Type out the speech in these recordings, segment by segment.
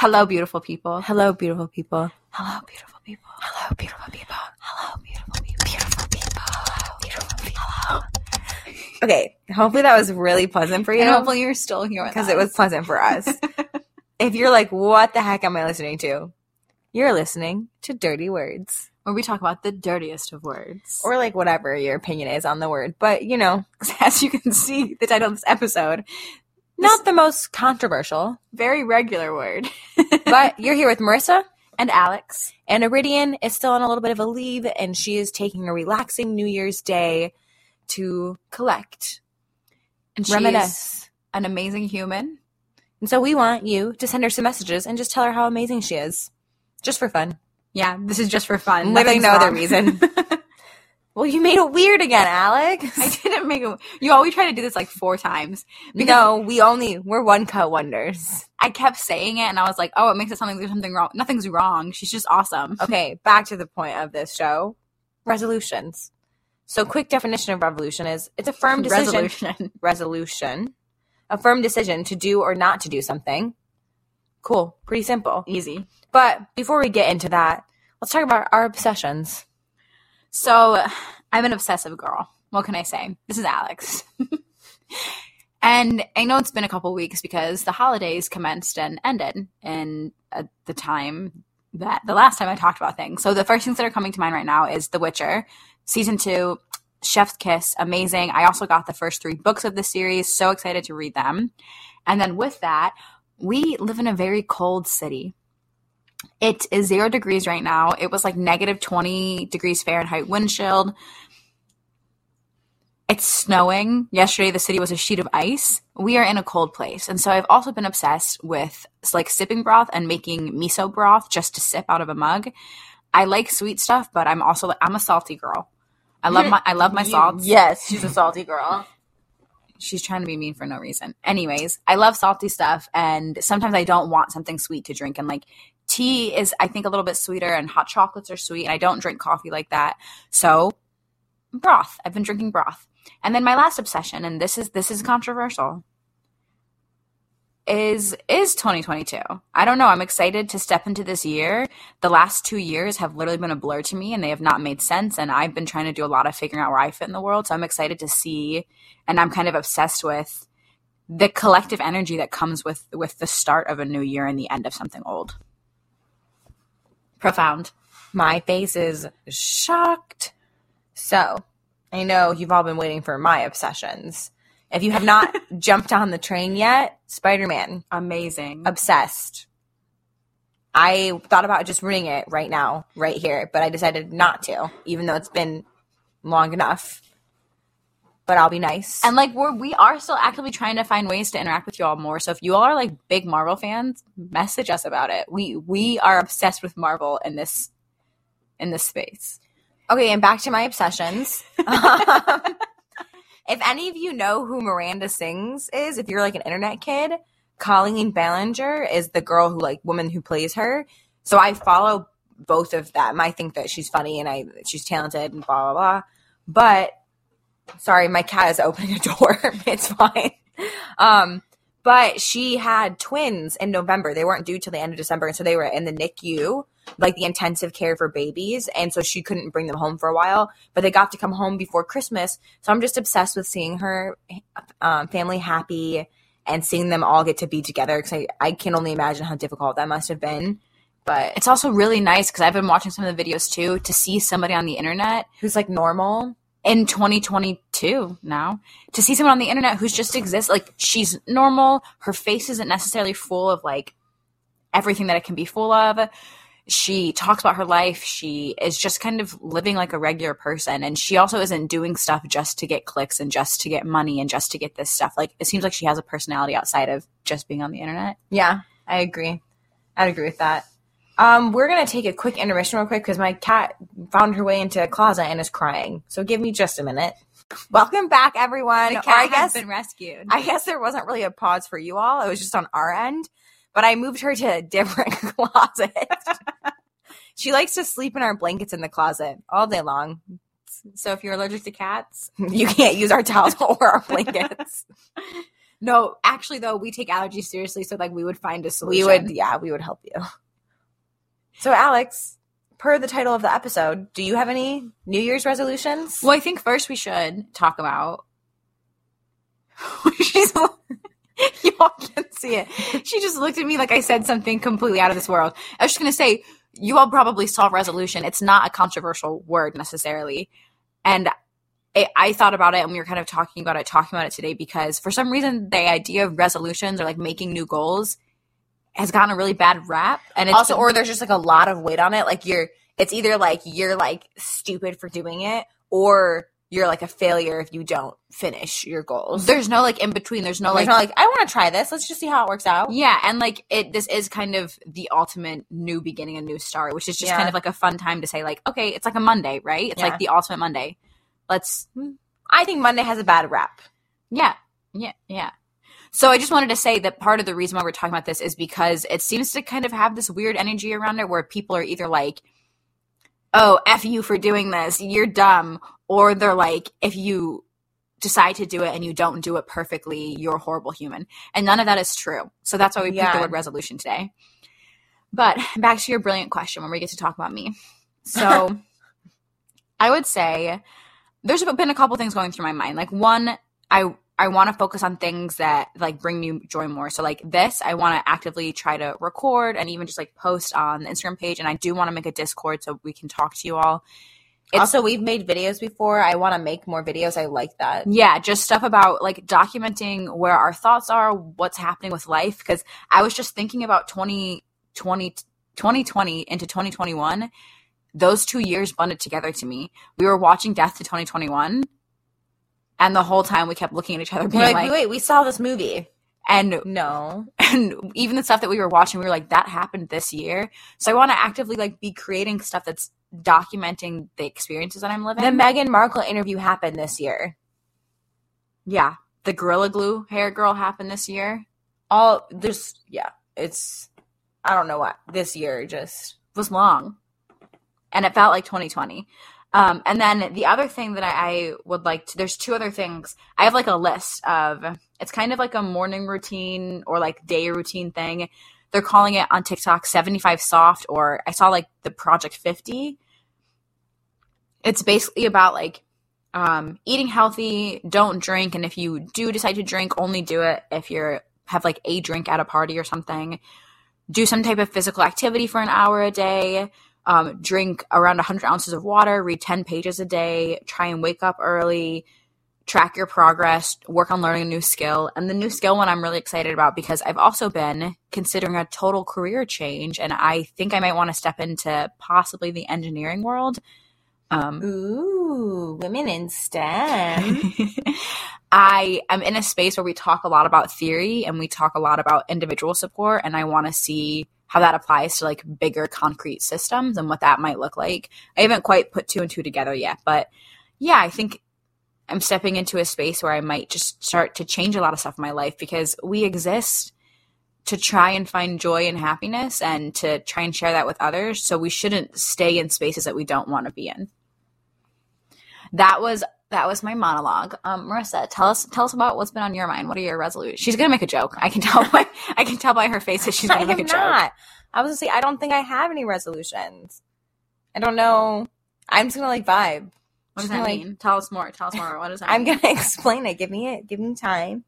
Hello, beautiful people. Hello, beautiful people. Hello, beautiful people. Hello, beautiful people. Hello, beautiful people. Beautiful people. Hello, beautiful people. Hello. Okay, hopefully that was really pleasant for you. And hopefully you're still here because it was pleasant for us. if you're like, what the heck am I listening to? You're listening to Dirty Words. where we talk about the dirtiest of words. Or like whatever your opinion is on the word. But you know, as you can see, the title of this episode, not the most controversial. very regular word. But you're here with Marissa, and Alex. and Iridian is still on a little bit of a leave, and she is taking a relaxing New Year's Day to collect, And she's reminisce. an amazing human. And so we want you to send her some messages and just tell her how amazing she is. Just for fun. Yeah, this is just for fun. Literally Nothing's no other wrong. reason. Well, you made it weird again, Alex. I didn't make it. You always try to do this like four times. No, we only we're one cut wonders. I kept saying it, and I was like, "Oh, it makes it sound like there's something wrong." Nothing's wrong. She's just awesome. Okay, back to the point of this show. Resolutions. So quick definition of revolution is it's a firm decision Resolution. resolution. A firm decision to do or not to do something. Cool. Pretty simple. Easy. But before we get into that, let's talk about our obsessions. So I'm an obsessive girl. What can I say? This is Alex. and I know it's been a couple weeks because the holidays commenced and ended in at the time that the last time I talked about things. So the first things that are coming to mind right now is The Witcher, season two, Chef's Kiss, amazing. I also got the first three books of the series, so excited to read them. And then with that, we live in a very cold city. It is zero degrees right now. It was like negative 20 degrees Fahrenheit windshield. It's snowing. Yesterday, the city was a sheet of ice. We are in a cold place. And so I've also been obsessed with like sipping broth and making miso broth just to sip out of a mug. I like sweet stuff, but I'm also I'm a salty girl. I love my I love my salts. Yes, she's a salty girl. She's trying to be mean for no reason. Anyways, I love salty stuff and sometimes I don't want something sweet to drink and like tea is I think a little bit sweeter and hot chocolates are sweet and I don't drink coffee like that. So broth. I've been drinking broth. And then my last obsession and this is this is controversial is is 2022. I don't know. I'm excited to step into this year. The last 2 years have literally been a blur to me and they have not made sense and I've been trying to do a lot of figuring out where I fit in the world. So I'm excited to see and I'm kind of obsessed with the collective energy that comes with with the start of a new year and the end of something old. Profound. My face is shocked. So, I know you've all been waiting for my obsessions. If you have not jumped on the train yet, Spider Man, Amazing. obsessed. I thought about just ruining it right now, right here, but I decided not to, even though it's been long enough. But I'll be nice. And like we're we are still actively trying to find ways to interact with you all more. So if you all are like big Marvel fans, message us about it. We we are obsessed with Marvel in this in this space. Okay, and back to my obsessions. Um, if any of you know who Miranda Sings is, if you're like an internet kid, Colleen Ballinger is the girl who like woman who plays her. So I follow both of them. I think that she's funny and I she's talented and blah blah blah. But sorry, my cat is opening a door. it's fine. Um, but she had twins in November. They weren't due till the end of December, and so they were in the NICU, like the intensive care for babies, and so she couldn't bring them home for a while. But they got to come home before Christmas, so I'm just obsessed with seeing her um, family happy and seeing them all get to be together. Because I, I can only imagine how difficult that must have been. But It's also really nice because I've been watching some of the videos too to see somebody on the internet who's like normal? In 2022 now to see someone on the internet who's just exists like she's normal her face isn't necessarily full of like everything that it can be full of she talks about her life she is just kind of living like a regular person and she also isn't doing stuff just to get clicks and just to get money and just to get this stuff like it seems like she has a personality outside of just being on the internet Yeah, I agree. I'd agree with that. Um, we're gonna take a quick intermission real quick because my cat found her way into a closet and is crying. So give me just a minute. Welcome back, everyone. the cat I has guess been rescued I guess there wasn't really a pause for you all. It was just on our end. But I moved her to a different closet. she likes to sleep in our blankets in the closet all day long. so if you're allergic to cats You can't use our towels or our blankets. No, actually, though, we take allergies seriously, so like we would find a solution. We would, yeah, we would help you. So, Alex, per the title of the episode, do you have any New Year's resolutions? Well, I think first we should talk about. She's. you all can't see it. She just looked at me like I said something completely out of this world. I was just gonna say, you all probably saw resolution. It's not a controversial word necessarily, and it, I thought about it, and we were kind of talking about it, talking about it today because for some reason the idea of resolutions or like making new goals has gotten a really bad rap, and it's also, or there's just like a lot of weight on it. Like you're, it's either like you're like stupid for doing it, or you're like a failure if you don't finish your goals. there's no like in between. There's no There's like like I want to try this. Let's just see how it works out. Yeah, and like it this is kind of the ultimate new beginning, a new start, which is just Yeah. kind of like a fun time to say like, okay, it's like a Monday, right? It's Yeah. like the ultimate Monday. Let's I think Monday has a bad rap. yeah. Yeah, yeah. So I just wanted to say that part of the reason why we're talking about this is because it seems to kind of have this weird energy around it where people are either like, "Oh, f you for doing this. You're dumb." Or they're like, "If you decide to do it and you don't do it perfectly, you're a horrible human." And none of that is true. So that's why we picked Yeah. the word resolution today. But back to your brilliant question when we get to talk about me. So I would say there's been a couple things going through my mind. Like one, I I want to focus on things that like bring me joy more. So like this, I want to actively try to record and even just like post on the Instagram page. And I do want to make a Discord so we can talk to you all. It's- also, we've made videos before. I want to make more videos. I like that. Yeah, just stuff about like documenting where our thoughts are, what's happening with life. Because I was just thinking about 2020, 2020 into 2021. Those two years blended together to me. We were watching Death to 2021. And the whole time we kept looking at each other being like, like, wait, we saw this movie. and No. and even the stuff that we were watching, we were like, that happened this year. So I want to actively like be creating stuff that's documenting the experiences that I'm living. The Meghan Markle interview happened this year. yeah. The Gorilla Glue hair girl happened this year. All there's yeah, it's I don't know what this year just was long and it felt like 2020 um, and then the other thing that I, I would like to there's two other things. I have like a list of it's kind of like a morning routine or like day routine thing. They're calling it on tiktok 75 soft or i saw like the project 50 it's basically about like um, eating healthy don't drink and if you do decide to drink only do it if you're have like a drink at a party or something. Do some type of physical activity for an hour a day, um, drink around 100 ounces of water, read 10 pages a day, try and wake up early, track your progress, work on learning a new skill. And the new skill one I'm really excited about because I've also been considering a total career change and I think I might want to step into possibly the engineering world. Um, Ooh, women in STEM. I am in a space where we talk a lot about theory and we talk a lot about individual support, and I want to see how that applies to like bigger concrete systems and what that might look like. I haven't quite put two and two together yet, but yeah, I think I'm stepping into a space where I might just start to change a lot of stuff in my life because we exist to try and find joy and happiness and to try and share that with others. So we shouldn't stay in spaces that we don't want to be in. That was that was my monologue. Um, Marissa, tell us tell us about what's been on your mind. What are your resolutions? She's gonna make a joke. I can tell by I can tell by her face that she's gonna make a joke. not. I was gonna say I don't think I have any resolutions. I don't know. I'm just gonna like vibe. What does Just that like- mean? Tell us more. Tell us more. What does that I'm mean? gonna explain it. Give me it. Give me time.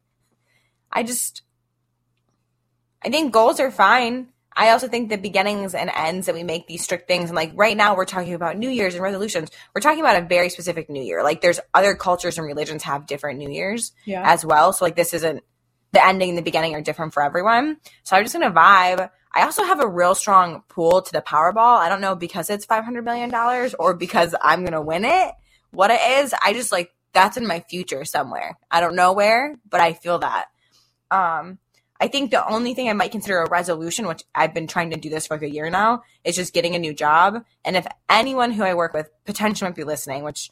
I just I think goals are fine. I also think the beginnings and ends that we make these strict things and like right now we're talking about New Year's and resolutions. We're talking about a very specific New Year. Like there's other cultures and religions have different New Years Yeah. as well. So like this isn't the ending and the beginning are different for everyone. So I'm just gonna vibe. I also have a real strong pull to the Powerball. I don't know because it's five hundred million dollars or because I'm gonna win it. What it is, I just like that's in my future somewhere. I don't know where, but I feel that. Um, I think the only thing I might consider a resolution, which I've been trying to do this for like a year now, is just getting a new job. And if anyone who I work with potentially might be listening, which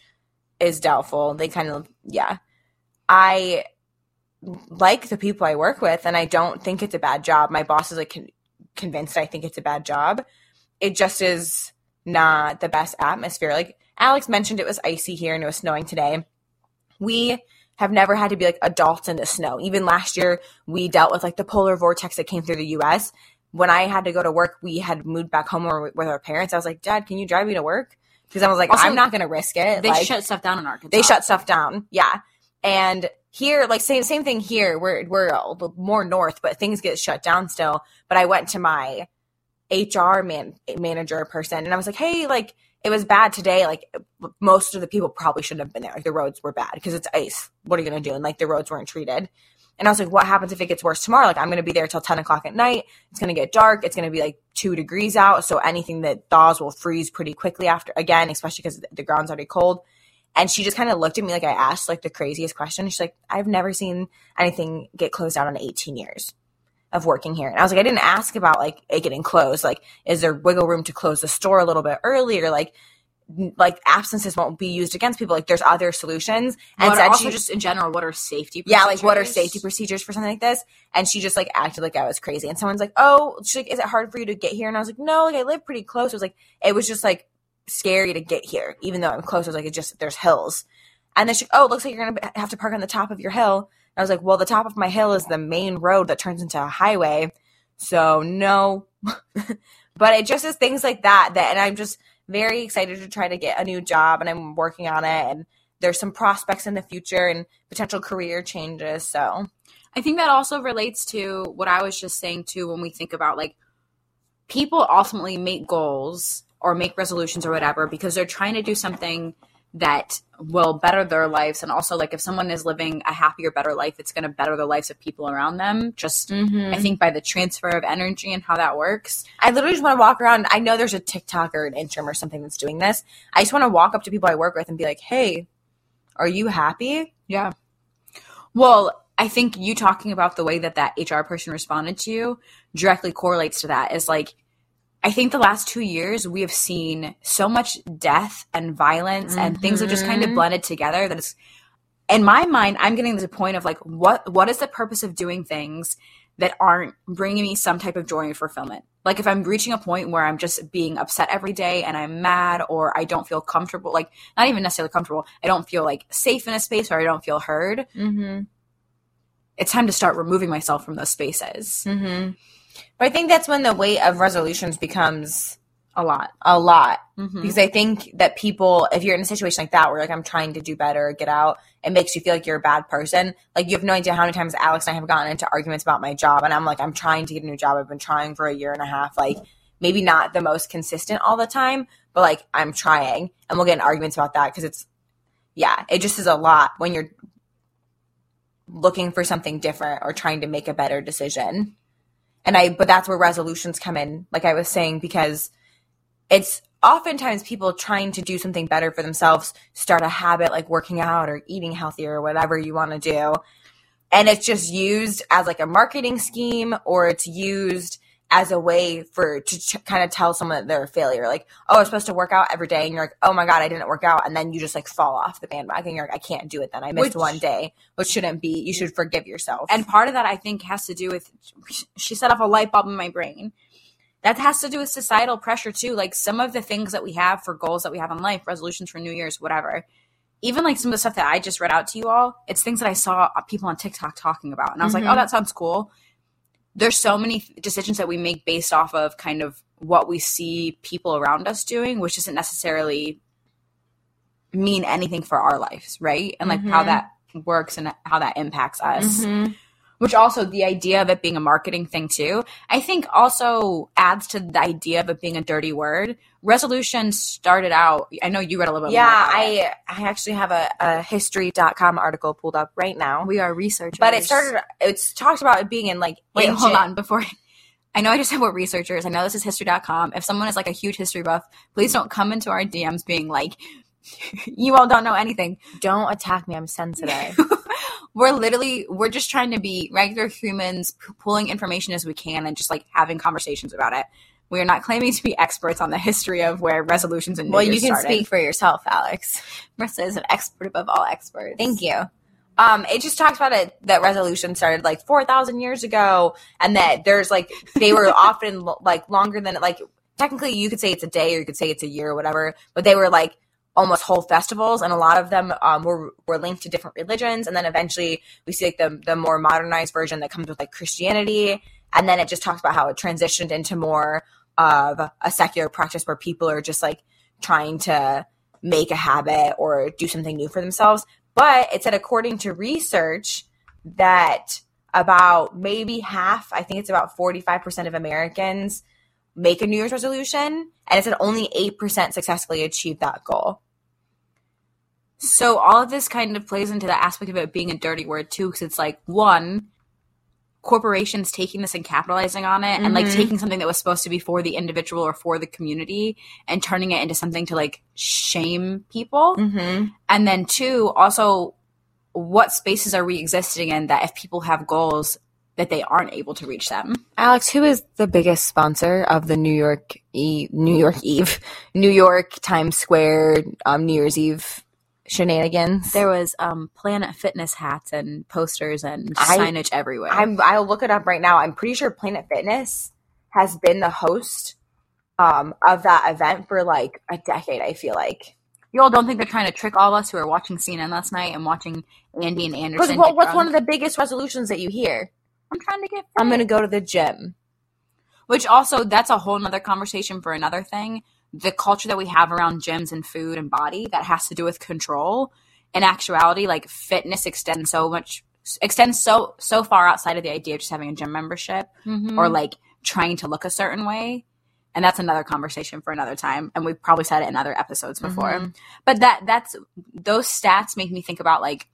is doubtful, they kind of yeah. I like the people I work with, and I don't think it's a bad job. My boss is like con- convinced I think it's a bad job. It just is not the best atmosphere. Like Alex mentioned, it was icy here and it was snowing today. We have never had to be like adults in the snow. Even last year, we dealt with like the polar vortex that came through the US. When I had to go to work, we had moved back home with our parents. I was like, Dad, can you drive me to work? Because I was like, Also, I'm not going to risk it. They like, shut stuff down in Arkansas. they shut stuff down. Yeah. And here, like same same thing here. We're we're more north, but things get shut down still. But I went to my HR man manager person, and I was like, "Hey, like it was bad today. Like most of the people probably shouldn't have been there. Like the roads were bad because it's ice. What are you gonna do?" And like the roads weren't treated. And I was like, "What happens if it gets worse tomorrow? Like I'm gonna be there till ten o'clock at night. It's gonna get dark. It's gonna be like two degrees out. So anything that thaws will freeze pretty quickly after. Again, especially because the ground's already cold." And she just kind of looked at me like I asked like the craziest question. She's like, I've never seen anything get closed down in 18 years of working here. And I was like, I didn't ask about like it getting closed. Like, is there wiggle room to close the store a little bit earlier? Like, like absences won't be used against people. Like, there's other solutions. And said also she just in general, what are safety? Procedures? Yeah, like what are safety procedures for something like this? And she just like acted like I was crazy. And someone's like, "Oh, she's like, is it hard for you to get here?" And I was like, "No, like I live pretty close." It was like it was just like scary to get here, even though I'm close. I was like, "It just there's hills." And then she, "Oh, it looks like you're gonna have to park on the top of your hill." I was like, "Well, the top of my hill is the main road that turns into a highway, so no." but it just is things like that that, and I'm just very excited to try to get a new job, and I'm working on it, and there's some prospects in the future and potential career changes. So I think that also relates to what I was just saying too when we think about like people ultimately make goals or make resolutions or whatever because they're trying to do something that will better their lives and also like if someone is living a happier better life it's going to better the lives of people around them just mm-hmm. i think by the transfer of energy and how that works I literally just want to walk around. I know there's a TikTok or an Instagram or something that's doing this. I just want to walk up to people I work with and be like, "Hey, are you happy?" Yeah. Well, I think you talking about the way that that HR person responded to you directly correlates to that. Is like, I think the last two years we have seen so much death and violence and things have just kind of Mhm. blended together that it's, in my mind, I'm getting to the point of like, what what is the purpose of doing things that aren't bringing me some type of joy and fulfillment? Like if I'm reaching a point where I'm just being upset every day and I'm mad or I don't feel comfortable, like not even necessarily comfortable, I don't feel like safe in a space or I don't feel heard Mm-hmm. it's time to start removing myself from those spaces Mm-hmm. But I think that's when the weight of resolutions becomes a lot. a lot. Mhm. Because I think that people, if you're in a situation like that where like I'm trying to do better, get out, it makes you feel like you're a bad person. Like you have no idea how many times Alex and I have gotten into arguments about my job, and I'm like, I'm trying to get a new job. I've been trying for a year and a half. Like maybe not the most consistent all the time, but like I'm trying, and we'll get in arguments about that because it's yeah, it just is a lot when you're looking for something different or trying to make a better decision. And I, but that's where resolutions come in, like I was saying, because it's oftentimes people trying to do something better for themselves, start a habit like working out or eating healthier or whatever you want to do. And it's just used as like a marketing scheme or it's used as a way for to ch- kind of tell someone that they're a failure. Like, oh, I'm supposed to work out every day. And you're like, oh my God, I didn't work out. And then you just like fall off the bandwagon. You're like, I can't do it then. I missed Which- one day, which shouldn't be. You should forgive yourself. And part of that, I think, has to do with she set off a light bulb in my brain. That has to do with societal pressure too. Like some of the things that we have for goals that we have in life, resolutions for New Year's, whatever. Even like some of the stuff that I just read out to you all, it's things that I saw people on TikTok talking about, and I was like, Mhm. "Oh, that sounds cool." There's so many decisions that we make based off of kind of what we see people around us doing, which doesn't necessarily mean anything for our lives, right? And like how Mhm. that works and how that impacts us Mhm. Which also the idea of it being a marketing thing too i think also adds to the idea of it being a dirty word resolution started out i know you read a little bit yeah, more about it. I I actually have a, a history.com article pulled up right now. we are researchers But it started it's talked about it being in like wait ancient- hold on before I know I just said we're researchers. I know this is history.com. If someone is like a huge history buff, please don't come into our DMs being like, you all don't know anything. Don't attack me, I'm sensitive. we're literally we're just trying to be regular humans p- pulling information as we can and just like having conversations about it we are not claiming to be experts on the history of where resolutions and New well, you can started. speak for yourself, Alex. Marissa is an expert above all experts. Thank you. Um, it just talks about it that resolution started like four thousand years ago, and that there's like they were often like longer than like technically you could say it's a day or you could say it's a year or whatever, but they were like almost whole festivals, and a lot of them um, were were linked to different religions. And then eventually we see like the the more modernized version that comes with like Christianity, and then it just talks about how it transitioned into more of a secular practice where people are just like trying to make a habit or do something new for themselves. But it said, according to research, that about maybe half, I think it's about 45% of Americans make a New Year's resolution. And it said only 8% successfully achieve that goal. So all of this kind of plays into the aspect of it being a dirty word too, because it's like one, corporations taking this and capitalizing on it, and like Mhm. taking something that was supposed to be for the individual or for the community and turning it into something to like shame people. Mm-hmm. And then two, also, what spaces are we existing in that if people have goals that they aren't able to reach them? Alex, who is the biggest sponsor of the New York Eve, New York Eve, New York Times Square um, New Year's Eve shenanigans? There was um, Planet Fitness hats and posters and I- signage everywhere. I'm, I'll look it up right now. I'm pretty sure Planet Fitness has been the host um, of that event for like a decade. I feel like. you all don't think they're trying to trick all of us who are watching CNN last night and watching Andy and Because Anderson? what, what's drunk? one of the biggest resolutions that you hear? I'm trying to get. I'm going to go to the gym. Which also, that's a whole nother conversation for another thing. The culture that we have around gyms and food and body that has to do with control. In actuality, like fitness extends so much, extends so so far outside of the idea of just having a gym membership Mm-hmm. or like trying to look a certain way. And that's another conversation for another time. And we've probably said it in other episodes before. Mhm. But that that's those stats make me think about like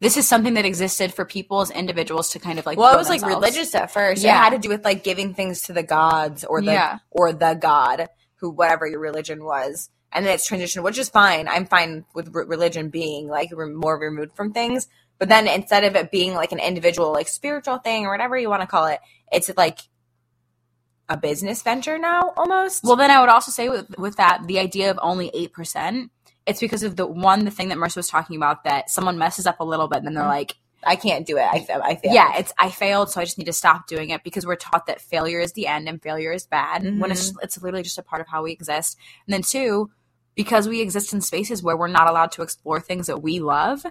this is something that existed for people as individuals to kind of like well, it was like religious at first. Yeah. It had to do with like giving things to the gods or the Yeah. or the god who whatever your religion was, and then it's transitioned, which is fine. I'm fine with re- religion being like re- more removed from things. But then instead of it being like an individual, like spiritual thing or whatever you want to call it, it's like a business venture now almost. Well, then I would also say with with that the idea of only eight percent. It's because of the one the thing that Marissa was talking about that someone messes up a little bit and then they're Mhm. like, I can't do it. I, I failed. yeah, it's I failed, so I just need to stop doing it because we're taught that failure is the end and failure is bad when it's mm-hmm. it's literally just a part of how we exist. And then two, because we exist in spaces where we're not allowed to explore things that we love,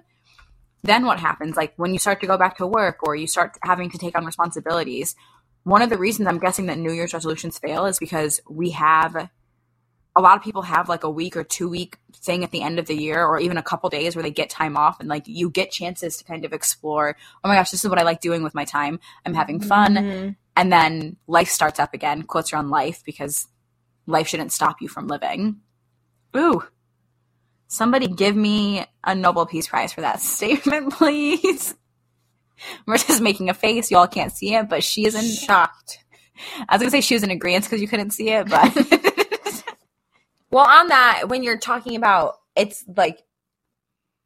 then what happens? Like when you start to go back to work or you start having to take on responsibilities, one of the reasons I'm guessing that New Year's resolutions fail is because we have a lot of people have like a week or two week thing at the end of the year or even a couple days where they get time off and like you get chances to kind of explore oh my gosh this is what i like doing with my time. I'm having fun. Mhm. and then life starts up again quotes are on life because life shouldn't stop you from living. Ooh. Somebody give me a nobel peace prize for that statement please. Marissa's making a face. Y'all can't see it but she is in shocked. i was gonna say she was in agreement because you couldn't see it but Well, on that, when you're talking about it's like,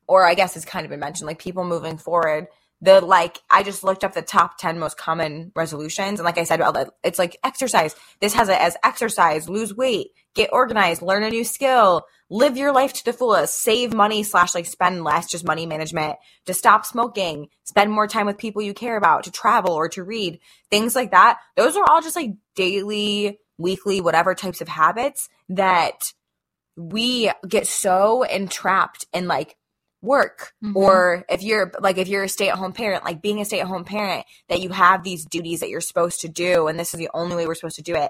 or I guess it's kind of been mentioned, like people moving forward. The like, I just looked up the top ten most common resolutions, and like I said, it's like exercise. This has it as exercise, lose weight, get organized, learn a new skill, live your life to the fullest, save money slash like spend less, just money management, to stop smoking, spend more time with people you care about, to travel or to read, things like that. Those are all just like daily, weekly, whatever types of habits that we get so entrapped in like work Mhm. or if you're like if you're a stay-at-home parent like being a stay-at-home parent that you have these duties that you're supposed to do and this is the only way we're supposed to do it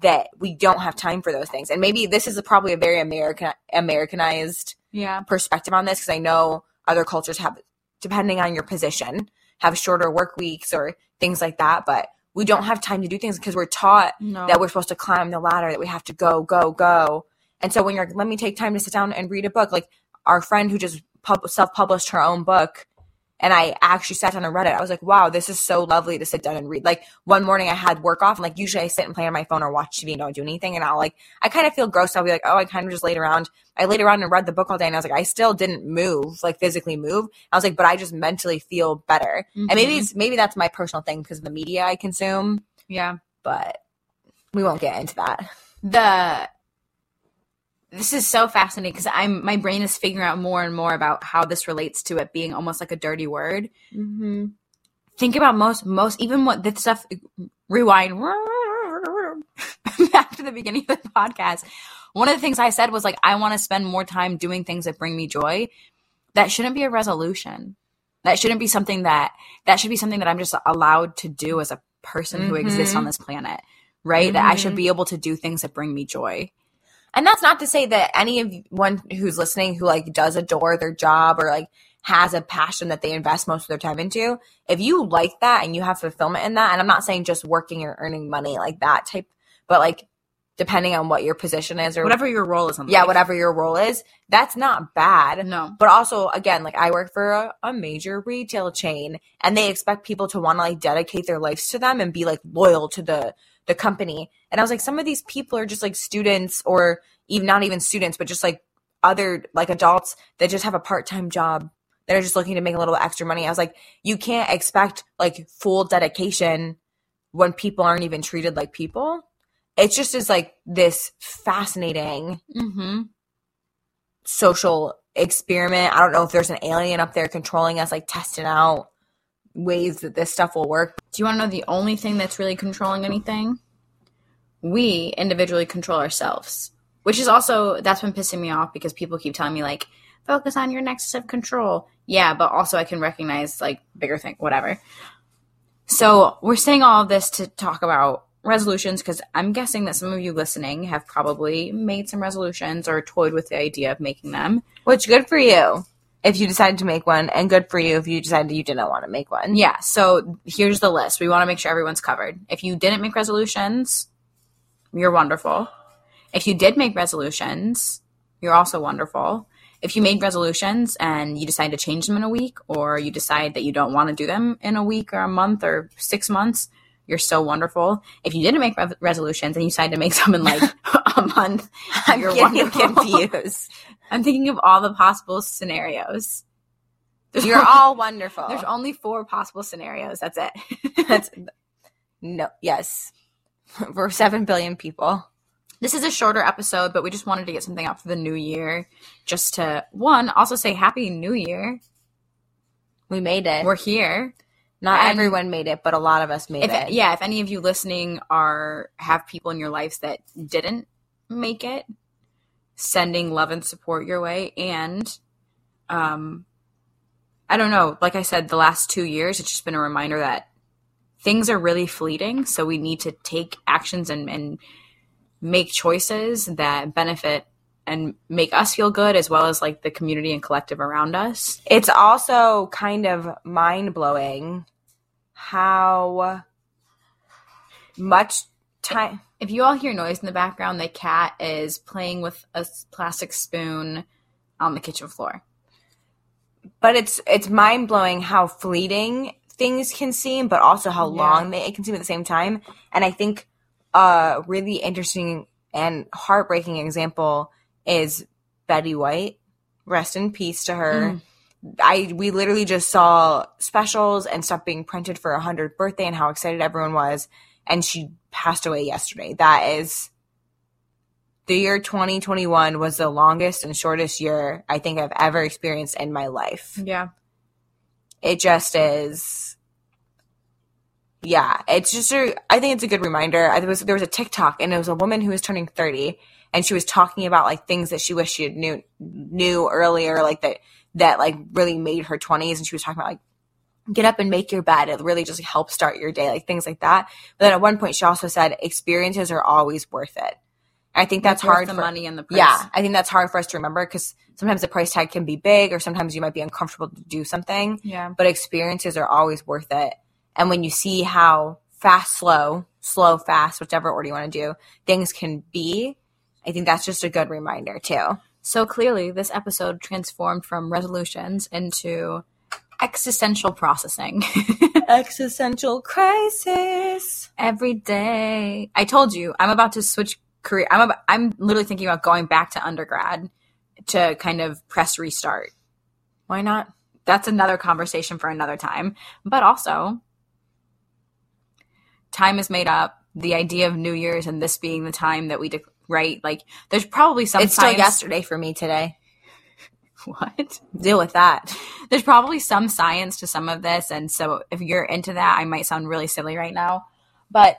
that we don't have time for those things and maybe this is a, probably a very american americanized yeah perspective on this because I know other cultures have, depending on your position, have shorter work weeks or things like that. But we don't have time to do things because we're taught no that we're supposed to climb the ladder, that we have to go, go, go. And so when you're, let me take time to sit down and read a book, like our friend who just pub- self published her own book. And I actually sat down and read it. I was like, wow, this is so lovely to sit down and read. Like one morning I had work off and like usually I sit and play on my phone or watch TV and don't do anything. And I'll like, I kind of feel gross. I'll be like, oh, I kind of just laid around. I laid around and read the book all day and I was like, I still didn't move, like physically move. I was like, but I just mentally feel better. And maybe Mhm. it's, maybe that's my personal thing because of the media I consume, yeah but we won't get into that. the this is so fascinating because I'm my brain is figuring out more and more about how this relates to it being almost like a dirty word. Mm-hmm. Think about most most even what this stuff rewind back to the beginning of the podcast. one of the things I said was like, I want to spend more time doing things that bring me joy. That shouldn't be a resolution. That shouldn't be something that that should be something that I'm just allowed to do as a person who exists on this planet, right? That I should Mhm. be able to do things that bring me joy. And that's not to say that anyone who's listening who like does adore their job or like has a passion that they invest most of their time into, if you like that and you have fulfillment in that, and I'm not saying just working or earning money like that type, but like depending on what your position is or Whatever your role is yeah, life. whatever your role is, that's not bad. No. But also, again, like I work for a, a major retail chain, and they expect people to want to like dedicate their lives to them and be like loyal to the the company. And I was like, some of these people are just like students, or even not even students, but just like other like adults that just have a part time job that are just looking to make a little extra money. I was like, you can't expect like full dedication when people aren't even treated like people. It just is like this fascinating Mm-hmm. social experiment. I don't know if there's an alien up there controlling us, like testing out ways that this stuff will work. Do you want to know the only thing that's really controlling anything? We individually control ourselves, which is also that's been pissing me off because people keep telling me like focus on your nexus of control. Yeah, but also I can recognize like bigger thing, whatever. So we're saying all of this to talk about resolutions because I'm guessing that some of you listening have probably made some resolutions or toyed with the idea of making them. Which good for you if you decided to make one, and good for you if you decided you didn't want to make one. Yeah, so here's the list. We want to make sure everyone's covered. If you didn't make resolutions, you're wonderful. If you did make resolutions, you're also wonderful. If you made resolutions and you decide to change them in a week, or you decide that you don't want to do them in a week or a month or six months, you're so wonderful. If you didn't make re- resolutions and you decided to make some in like a month, I'm you're getting wonderful. confused. I'm thinking of all the possible scenarios. There's You're all wonderful. There's only four possible scenarios. That's it. That's no, yes, we're seven billion people. This is a shorter episode, but we just wanted to get something out for the new year. Just to, one, also say Happy New Year. We made it. We're here. Not and- everyone made it, but a lot of us made If, it. yeah, if any of you listening are have people in your lives that didn't make it, sending love and support your way. And um I don't know, like I said, the last two years, it's just been a reminder that things are really fleeting. So we need to take actions and, and make choices that benefit and make us feel good as well as like the community and collective around us. It's also kind of mind blowing how much time. If you all hear noise in the background, the cat is playing with a plastic spoon on the kitchen floor. But it's it's mind blowing how fleeting things can seem, but also how Yeah. long they can seem at the same time. And I think a really interesting and heartbreaking example is Betty White. Rest in peace to her. Mm. I we literally just saw specials and stuff being printed for her 100th birthday and how excited everyone was and she passed away yesterday. That is the year 2021 was the longest and shortest year I think I've ever experienced in my life. Yeah. It just is yeah, it's just a, I think it's a good reminder. I, there was there was a TikTok and it was a woman who was turning 30 and she was talking about like things that she wished she had knew knew earlier like that that like really made her 20s and she was talking about like get up and make your bed it really just helps start your day like things like that but then at one point she also said experiences are always worth it i think that's hard the for, money and the price. yeah i think that's hard for us to remember because sometimes the price tag can be big or sometimes you might be uncomfortable to do something Yeah. but experiences are always worth it. And when you see how fast, slow, slow, fast, whichever order you want to do, things can be, I think that's just a good reminder too. So clearly, this episode transformed from resolutions into existential processing. Existential crisis. Every day, I told you I'm about to switch career. I'm about, I'm literally thinking about going back to undergrad to kind of press restart. Why not? That's another conversation for another time. But also, time is made up. The idea of New Year's and this being the time that we de- right, like there's probably some it's still science- yesterday for me today. What? Deal with that. there's probably some science to some of this and so if you're into that i might sound really silly right now but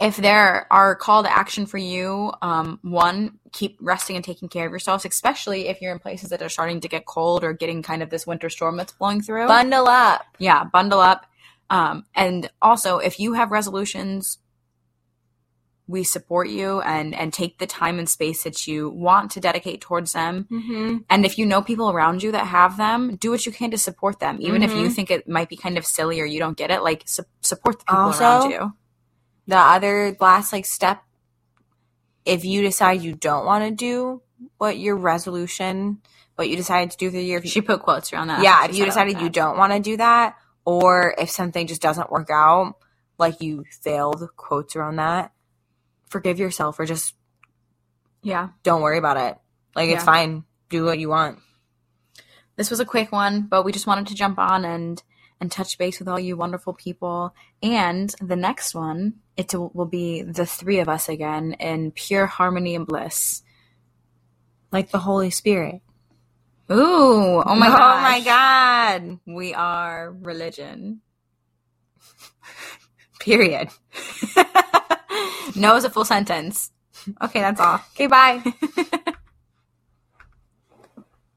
if there are call to action for you, um, one, keep resting and taking care of yourselves, especially if you're in places that are starting to get cold or getting kind of this winter storm that's blowing through. Bundle up. yeah, bundle up. Um, and also, if you have resolutions, we support you and and take the time and space that you want to dedicate towards them. Mm-hmm. And if you know people around you that have them, do what you can to support them, even if you Mhm. think it might be kind of silly or you don't get it. Like su- support the people Also, around you. The other last like step, if you decide you don't want to do what your resolution, what you decided to do for the year, if you She put quotes around that. yeah, if you like decided you don't want to do that, or if something just doesn't work out, like you failed quotes around that, forgive yourself or just yeah. don't worry about it. Like it's fine. Do what you want. this was a quick one, but we just wanted to jump on and and touch base with all you wonderful people. And the next one, it will be the three of us again in pure harmony and bliss. Like the Holy Spirit. Ooh, oh my Oh my god. We are religion. Period. no is a full sentence. Okay, that's all. Okay, bye.